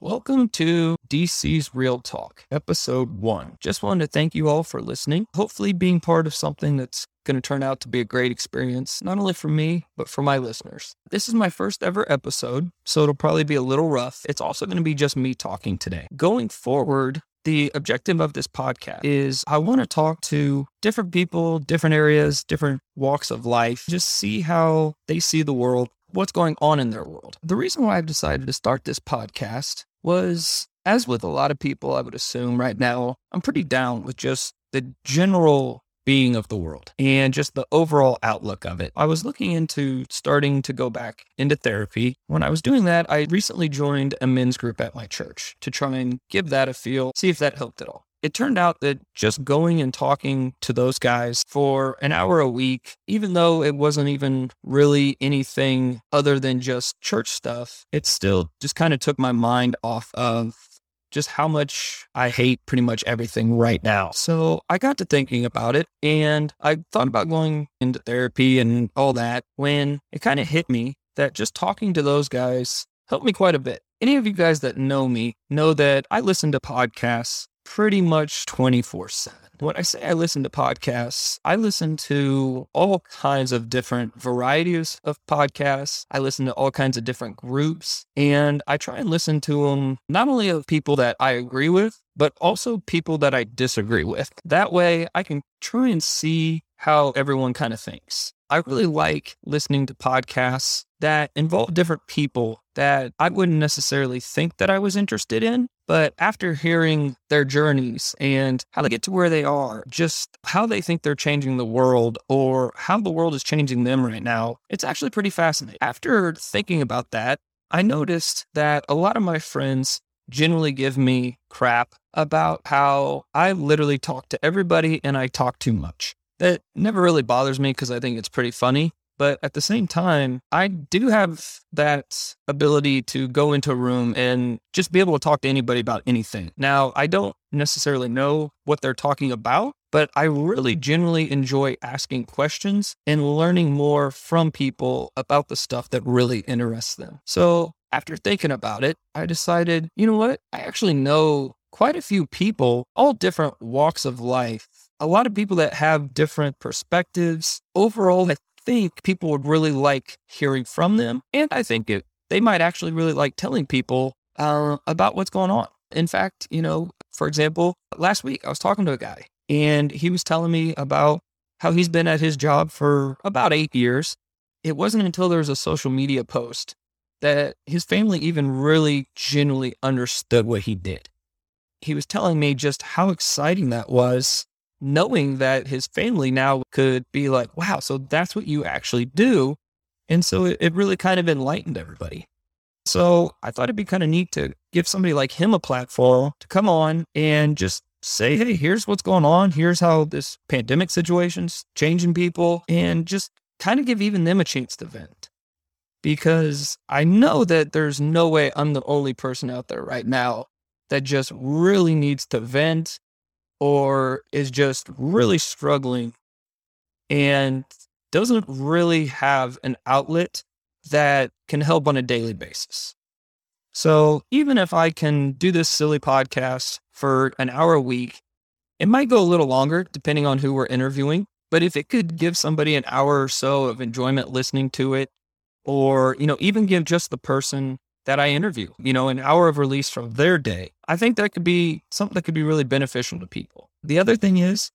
Welcome to DC's Real Talk, episode one. Just wanted to thank you all for listening. Hopefully, being part of something that's going to turn out to be a great experience, not only for me, but for my listeners. This is my first ever episode, so it'll probably be a little rough. It's also going to be just me talking today. Going forward, the objective of this podcast is I want to talk to different people, different areas, different walks of life, just see how they see the world, what's going on in their world. The reason why I've decided to start this podcast was, as with a lot of people, I would assume right now, I'm pretty down with just the general being of the world and just the overall outlook of it. I was looking into starting to go back into therapy. When I was doing that, I recently joined a men's group at my church to try and give that a feel, see if that helped at all. It turned out that just going and talking to those guys for an hour a week, even though it wasn't even really anything other than just church stuff, it still just kind of took my mind off of just how much I hate pretty much everything right now. So I got to thinking about it and I thought about going into therapy and all that when it kind of hit me that just talking to those guys helped me quite a bit. Any of you guys that know me know that I listen to podcasts pretty much 24 7. When I say I listen to podcasts, I listen to all kinds of different varieties of podcasts. I listen to all kinds of different groups, and I try and listen to them not only of people that I agree with, but also people that I disagree with. That way, I can try and see how everyone kind of thinks. I really like listening to podcasts that involve different people that I wouldn't necessarily think that I was interested in. But after hearing their journeys and how they get to where they are, just how they think they're changing the world or how the world is changing them right now, it's actually pretty fascinating. After thinking about that, I noticed that a lot of my friends generally give me crap about how I literally talk to everybody and I talk too much. That never really bothers me because I think it's pretty funny. But at the same time, I do have that ability to go into a room and just be able to talk to anybody about anything. Now, I don't necessarily know what they're talking about, but I really genuinely enjoy asking questions and learning more from people about the stuff that really interests them. So after thinking about it, I decided, you know what? I actually know quite a few people, all different walks of life a lot of people that have different perspectives. Overall, I think people would really like hearing from them. And I think it, they might actually really like telling people uh, about what's going on. In fact, you know, for example, last week I was talking to a guy and he was telling me about how he's been at his job for about eight years. It wasn't until there was a social media post that his family even really genuinely understood what he did. He was telling me just how exciting that was knowing that his family now could be like, wow, so that's what you actually do. And so it, it really kind of enlightened everybody. So I thought it'd be kind of neat to give somebody like him a platform to come on and just say, hey, here's what's going on. Here's how this pandemic situation's changing people, and just kind of give even them a chance to vent. Because I know that there's no way I'm the only person out there right now that just really needs to vent or is just really struggling and doesn't really have an outlet that can help on a daily basis. So even if I can do this silly podcast for an hour a week, it might go a little longer depending on who we're interviewing. But if it could give somebody an hour or so of enjoyment listening to it, or, you know, even give just the person that I interview, you know, an hour of release from their day. I think that could be something that could be really beneficial to people. The other thing is,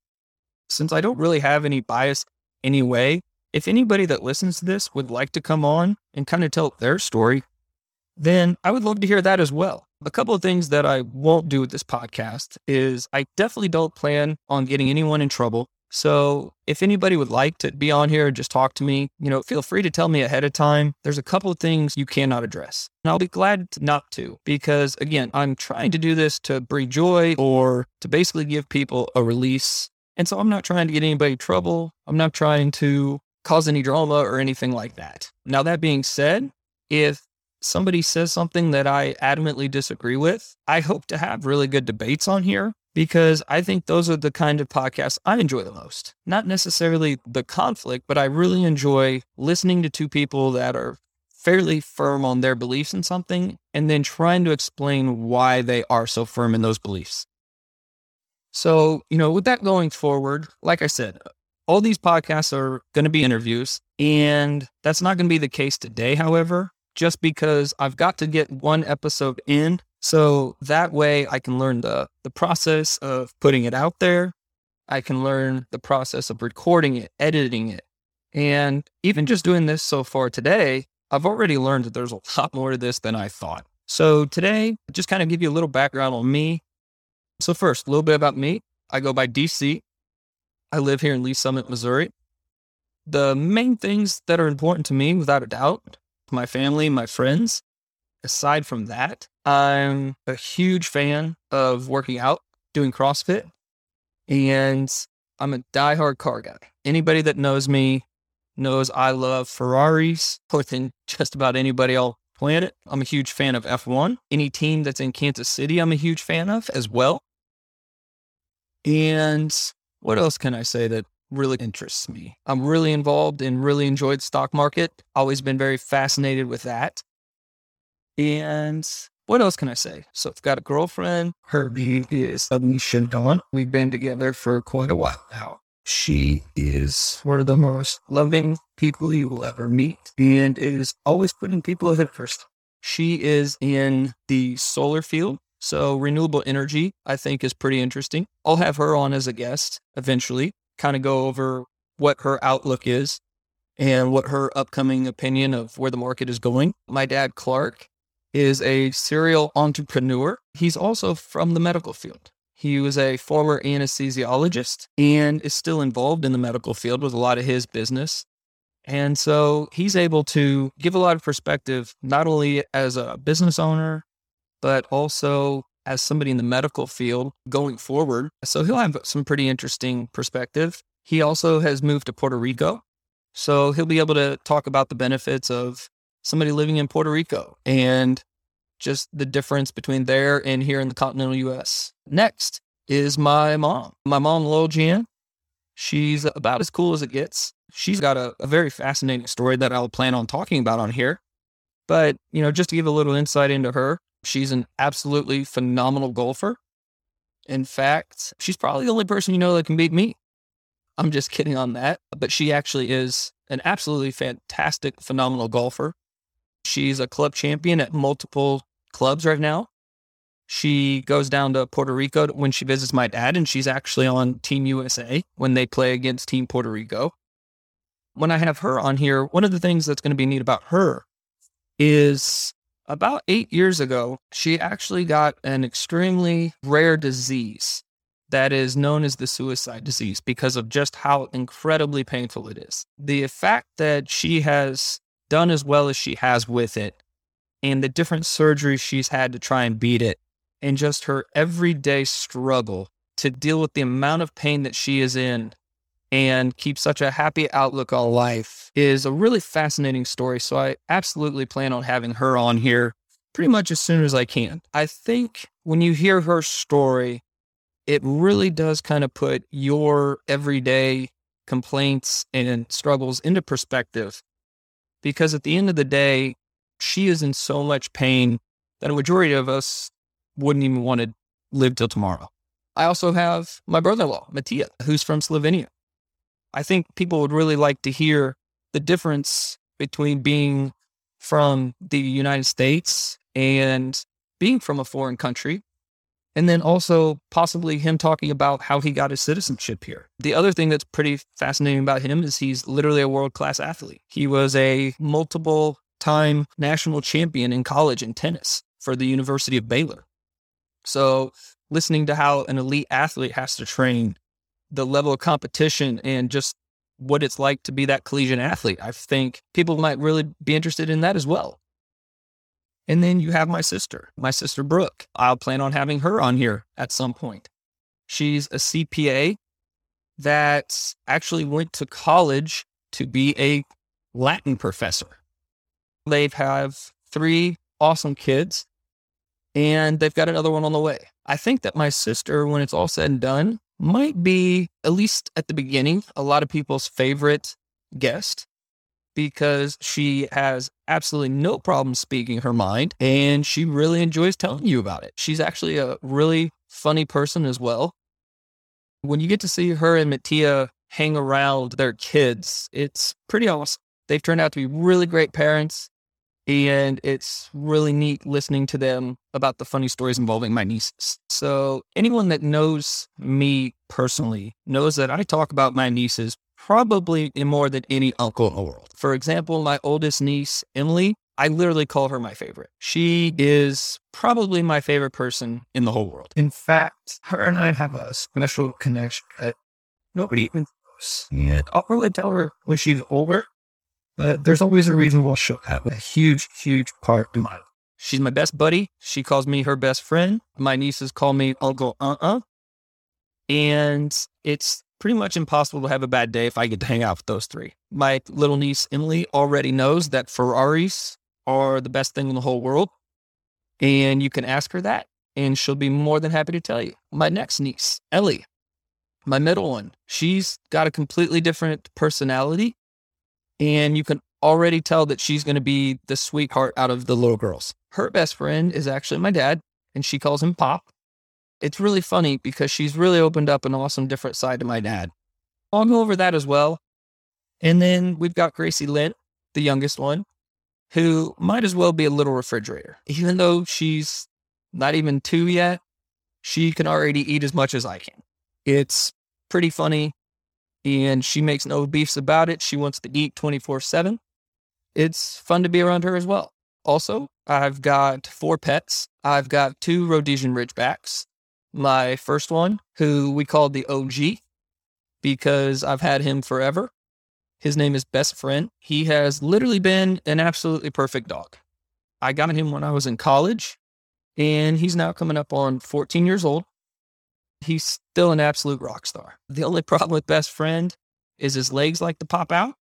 since I don't really have any bias anyway, if anybody that listens to this would like to come on and kind of tell their story, then I would love to hear that as well. A couple of things that I won't do with this podcast is I definitely don't plan on getting anyone in trouble. So if anybody would like to be on here and just talk to me, you know, feel free to tell me ahead of time. There's a couple of things you cannot address. And I'll be glad not to, because again, I'm trying to do this to bring joy or to basically give people a release. And so I'm not trying to get anybody trouble. I'm not trying to cause any drama or anything like that. Now, that being said, if somebody says something that I adamantly disagree with, I hope to have really good debates on here because I think those are the kind of podcasts I enjoy the most. Not necessarily the conflict, but I really enjoy listening to two people that are fairly firm on their beliefs in something and then trying to explain why they are so firm in those beliefs. So, you know, with that going forward, like I said, all these podcasts are going to be interviews, and that's not going to be the case today, however, just because I've got to get one episode in. So that way I can learn the, the process of putting it out there. I can learn the process of recording it, editing it. And even just doing this so far today, I've already learned that there's a lot more to this than I thought. So today, just kind of give you a little background on me. So first, a little bit about me. I go by DC. I live here in Lee Summit, Missouri. The main things that are important to me, without a doubt, my family, my friends. Aside from that, I'm a huge fan of working out, doing CrossFit, and I'm a diehard car guy. Anybody that knows me knows I love Ferraris more than just about anybody on planet. I'm a huge fan of F1. Any team that's in Kansas City, I'm a huge fan of as well. And what else can I say that really interests me? I'm really involved and really enjoyed stock market. Always been very fascinated with that. And what else can I say? So I've got a girlfriend. Her name is Alicia Dawn. We've been together for quite a while now. She is one of the most loving people you will ever meet and is always putting people ahead first. She is in the solar field. So renewable energy, I think, is pretty interesting. I'll have her on as a guest eventually, kind of go over what her outlook is and what her upcoming opinion of where the market is going. My dad, Clark, is a serial entrepreneur. He's also from the medical field. He was a former anesthesiologist and is still involved in the medical field with a lot of his business. And so he's able to give a lot of perspective, not only as a business owner, but also as somebody in the medical field going forward. So he'll have some pretty interesting perspective. He also has moved to Puerto Rico. So he'll be able to talk about the benefits of somebody living in Puerto Rico and just the difference between there and here in the continental US. Next is my mom. My mom, Lowell Jan. She's about as cool as it gets. She's got a, a very fascinating story that I'll plan on talking about on here. But, you know, just to give a little insight into her, she's an absolutely phenomenal golfer. In fact, she's probably the only person you know that can beat me. I'm just kidding on that. But she actually is an absolutely fantastic, phenomenal golfer. She's a club champion at multiple clubs right now. She goes down to Puerto Rico when she visits my dad, and she's actually on Team USA when they play against Team Puerto Rico. When I have her on here, one of the things that's going to be neat about her is about eight years ago, she actually got an extremely rare disease that is known as the suicide disease because of just how incredibly painful it is. The fact that she has done as well as she has with it and the different surgeries she's had to try and beat it, and just her everyday struggle to deal with the amount of pain that she is in and keep such a happy outlook on life is a really fascinating story. So I absolutely plan on having her on here pretty much as soon as I can. I think when you hear her story, it really does kind of put your everyday complaints and struggles into perspective. Because at the end of the day, she is in so much pain that a majority of us wouldn't even want to live till tomorrow. I also have my brother in law, Mattia, who's from Slovenia. I think people would really like to hear the difference between being from the United States and being from a foreign country. And then also possibly him talking about how he got his citizenship here. The other thing that's pretty fascinating about him is he's literally a world class athlete. He was a multiple time national champion in college in tennis for the University of Baylor. So, listening to how an elite athlete has to train, the level of competition, and just what it's like to be that collegiate athlete, I think people might really be interested in that as well. And then you have my sister, my sister Brooke. I'll plan on having her on here at some point. She's a CPA that actually went to college to be a Latin professor. They have three awesome kids and they've got another one on the way. I think that my sister, when it's all said and done, might be, at least at the beginning, a lot of people's favorite guest because she has absolutely no problem speaking her mind and she really enjoys telling you about it. She's actually a really funny person as well. When you get to see her and Mattia hang around their kids, it's pretty awesome. They've turned out to be really great parents. And it's really neat listening to them about the funny stories involving my nieces. So, anyone that knows me personally knows that I talk about my nieces probably more than any uncle in the world. For example, my oldest niece, Emily, I literally call her my favorite. She is probably my favorite person in the whole world. In fact, her and I have a special connection that nobody even knows. And I'll probably tell her when she's older but there's always a reason why she'll have a huge, huge part in my life. She's my best buddy. She calls me her best friend. My nieces call me Uncle Uh Uh. And it's pretty much impossible to have a bad day if I get to hang out with those three. My little niece, Emily, already knows that Ferraris are the best thing in the whole world. And you can ask her that, and she'll be more than happy to tell you. My next niece, Ellie, my middle one, she's got a completely different personality and you can already tell that she's going to be the sweetheart out of the little girls. Her best friend is actually my dad, and she calls him Pop. It's really funny because she's really opened up an awesome different side to my dad. I'll go over that as well. And then we've got Gracie Lynn, the youngest one, who might as well be a little refrigerator. Even though she's not even two yet, she can already eat as much as I can. It's pretty funny and she makes no beefs about it. She wants to eat 24 7. It's fun to be around her as well. Also, I've got four pets. I've got two Rhodesian Ridgebacks. My first one, who we called the OG because I've had him forever. His name is Best Friend. He has literally been an absolutely perfect dog. I got him when I was in college, and he's now coming up on 14 years old he's still an absolute rock star. The only problem with best friend is his legs like to pop out.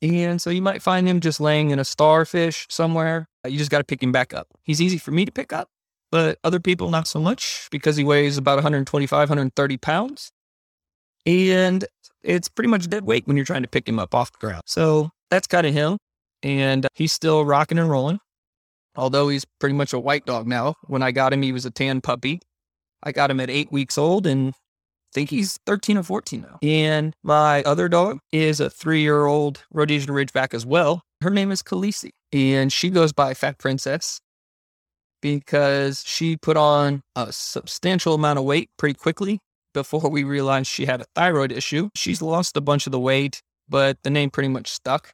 And so you might find him just laying in a starfish somewhere. Uh, you just got to pick him back up. He's easy for me to pick up, but other people not so much because he weighs about 125, 130 pounds. And it's pretty much dead weight when you're trying to pick him up off the ground. So that's kind of him. And he's still rocking and rolling. Although he's pretty much a white dog now. When I got him, he was a tan puppy. I got him at eight weeks old and I think he's 13 or 14 now. And my other dog is a three year old Rhodesian Ridgeback as well. Her name is Khaleesi and she goes by Fat Princess because she put on a substantial amount of weight pretty quickly before we realized she had a thyroid issue. She's lost a bunch of the weight, but the name pretty much stuck,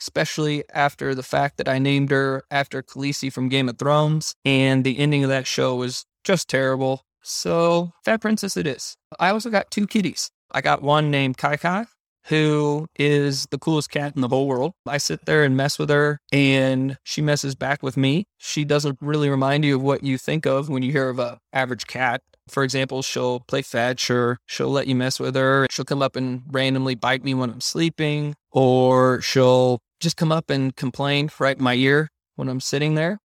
especially after the fact that I named her after Khaleesi from Game of Thrones. And the ending of that show was just terrible. So, Fat Princess it is. I also got two kitties. I got one named Kai Kai, who is the coolest cat in the whole world. I sit there and mess with her, and she messes back with me. She doesn't really remind you of what you think of when you hear of a average cat. For example, she'll play fetch or she'll let you mess with her. She'll come up and randomly bite me when I'm sleeping, or she'll just come up and complain right in my ear when I'm sitting there.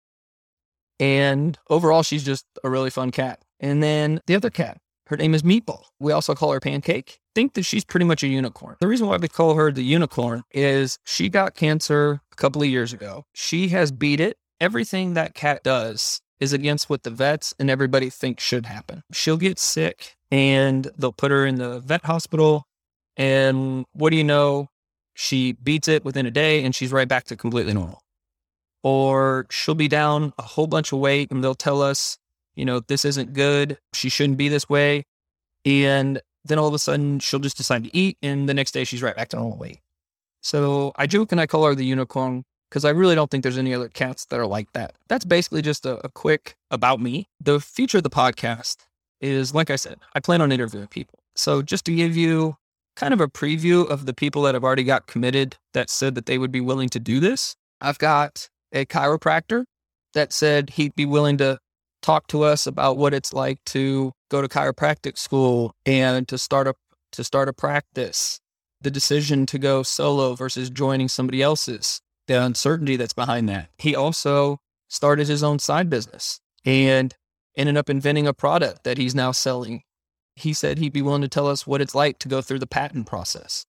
And overall, she's just a really fun cat. And then the other cat, her name is Meatball. We also call her Pancake. Think that she's pretty much a unicorn. The reason why we call her the unicorn is she got cancer a couple of years ago. She has beat it. Everything that cat does is against what the vets and everybody thinks should happen. She'll get sick and they'll put her in the vet hospital. And what do you know? She beats it within a day and she's right back to completely normal or she'll be down a whole bunch of weight and they'll tell us, you know, this isn't good. She shouldn't be this way. And then all of a sudden she'll just decide to eat. And the next day she's right back to normal weight. So I joke and I call her the unicorn because I really don't think there's any other cats that are like that. That's basically just a, a quick about me. The future of the podcast is, like I said, I plan on interviewing people. So just to give you kind of a preview of the people that have already got committed that said that they would be willing to do this, I've got a chiropractor that said he'd be willing to talk to us about what it's like to go to chiropractic school and to start a to start a practice, the decision to go solo versus joining somebody else's, the uncertainty that's behind that. He also started his own side business and ended up inventing a product that he's now selling. He said he'd be willing to tell us what it's like to go through the patent process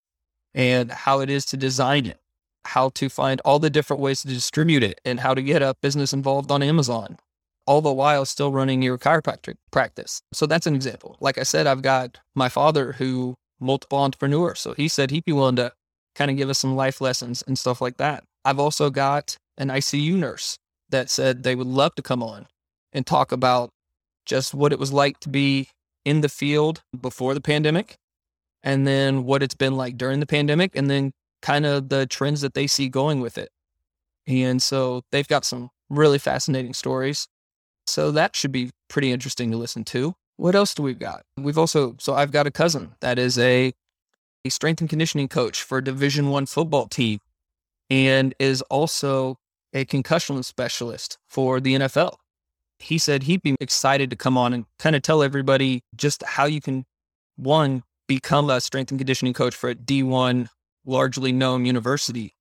and how it is to design it how to find all the different ways to distribute it and how to get a business involved on Amazon, all the while still running your chiropractic practice. So that's an example. Like I said, I've got my father who multiple entrepreneur. So he said he'd be willing to kind of give us some life lessons and stuff like that. I've also got an ICU nurse that said they would love to come on and talk about just what it was like to be in the field before the pandemic and then what it's been like during the pandemic and then kind of the trends that they see going with it. And so they've got some really fascinating stories. So that should be pretty interesting to listen to. What else do we've got? We've also so I've got a cousin that is a, a strength and conditioning coach for a Division 1 football team and is also a concussion specialist for the NFL. He said he'd be excited to come on and kind of tell everybody just how you can one become a strength and conditioning coach for a D1 largely known university.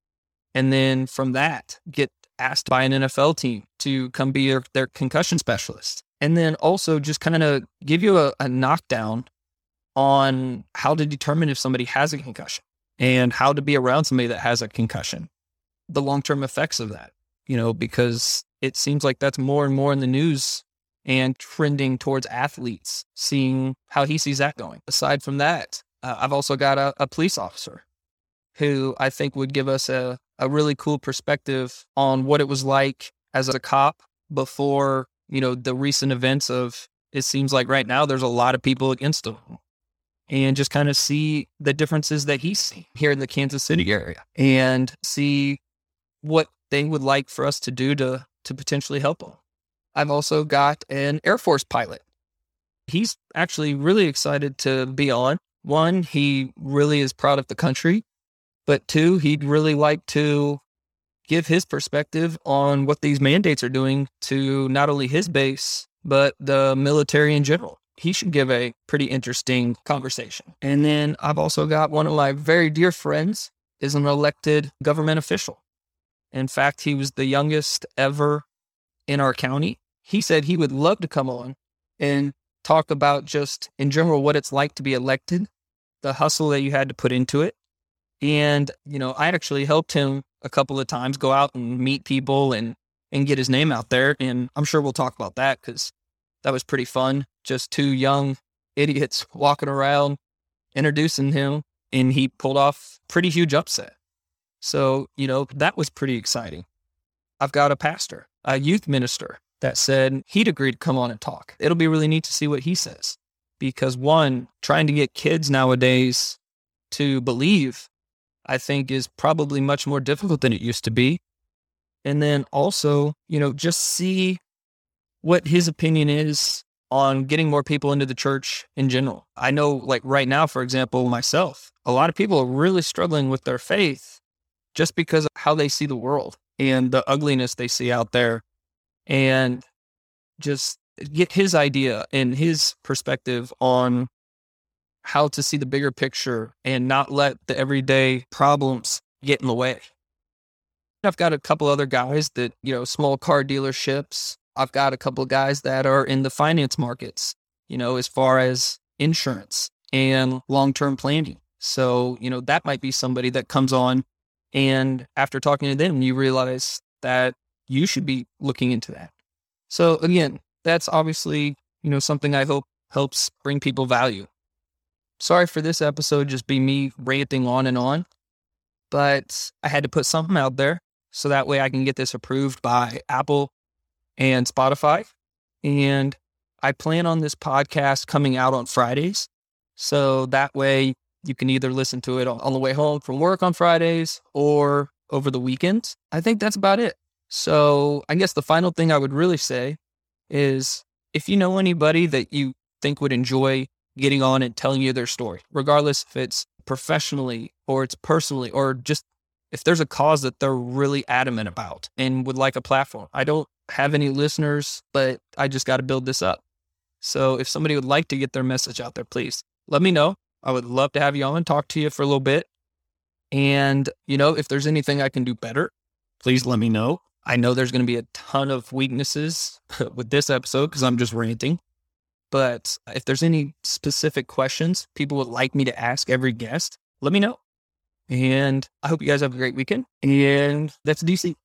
And then from that, get asked by an NFL team to come be their, their concussion specialist. And then also just kind of give you a, a knockdown on how to determine if somebody has a concussion and how to be around somebody that has a concussion, the long term effects of that, you know, because it seems like that's more and more in the news and trending towards athletes, seeing how he sees that going. Aside from that, uh, I've also got a, a police officer who I think would give us a, a really cool perspective on what it was like as a cop before, you know, the recent events of it seems like right now there's a lot of people against him. And just kind of see the differences that he's seen here in the Kansas City area and see what they would like for us to do to to potentially help them. I've also got an Air Force pilot. He's actually really excited to be on. One, he really is proud of the country but two, he'd really like to give his perspective on what these mandates are doing to not only his base, but the military in general. He should give a pretty interesting conversation. And then I've also got one of my very dear friends is an elected government official. In fact, he was the youngest ever in our county. He said he would love to come on and talk about just in general what it's like to be elected, the hustle that you had to put into it, and, you know, I actually helped him a couple of times go out and meet people and, and get his name out there. And I'm sure we'll talk about that because that was pretty fun. Just two young idiots walking around introducing him and he pulled off pretty huge upset. So, you know, that was pretty exciting. I've got a pastor, a youth minister that said he'd agree to come on and talk. It'll be really neat to see what he says. Because one, trying to get kids nowadays to believe I think is probably much more difficult than it used to be. And then also, you know, just see what his opinion is on getting more people into the church in general. I know, like right now, for example, myself, a lot of people are really struggling with their faith just because of how they see the world and the ugliness they see out there. And just get his idea and his perspective on how to see the bigger picture and not let the everyday problems get in the way. I've got a couple other guys that, you know, small car dealerships. I've got a couple of guys that are in the finance markets, you know, as far as insurance and long term planning. So, you know, that might be somebody that comes on and after talking to them, you realize that you should be looking into that. So again, that's obviously, you know, something I hope helps bring people value Sorry for this episode just be me ranting on and on, but I had to put something out there so that way I can get this approved by Apple and Spotify. And I plan on this podcast coming out on Fridays. So that way you can either listen to it on the way home from work on Fridays or over the weekends. I think that's about it. So I guess the final thing I would really say is if you know anybody that you think would enjoy getting on and telling you their story, regardless if it's professionally or it's personally or just if there's a cause that they're really adamant about and would like a platform. I don't have any listeners, but I just got to build this up. So if somebody would like to get their message out there, please let me know. I would love to have you on and talk to you for a little bit. And, you know, if there's anything I can do better, please let me know. I know there's going to be a ton of weaknesses with this episode because I'm just ranting. But if there's any specific questions people would like me to ask every guest, let me know. And I hope you guys have a great weekend. And that's DC.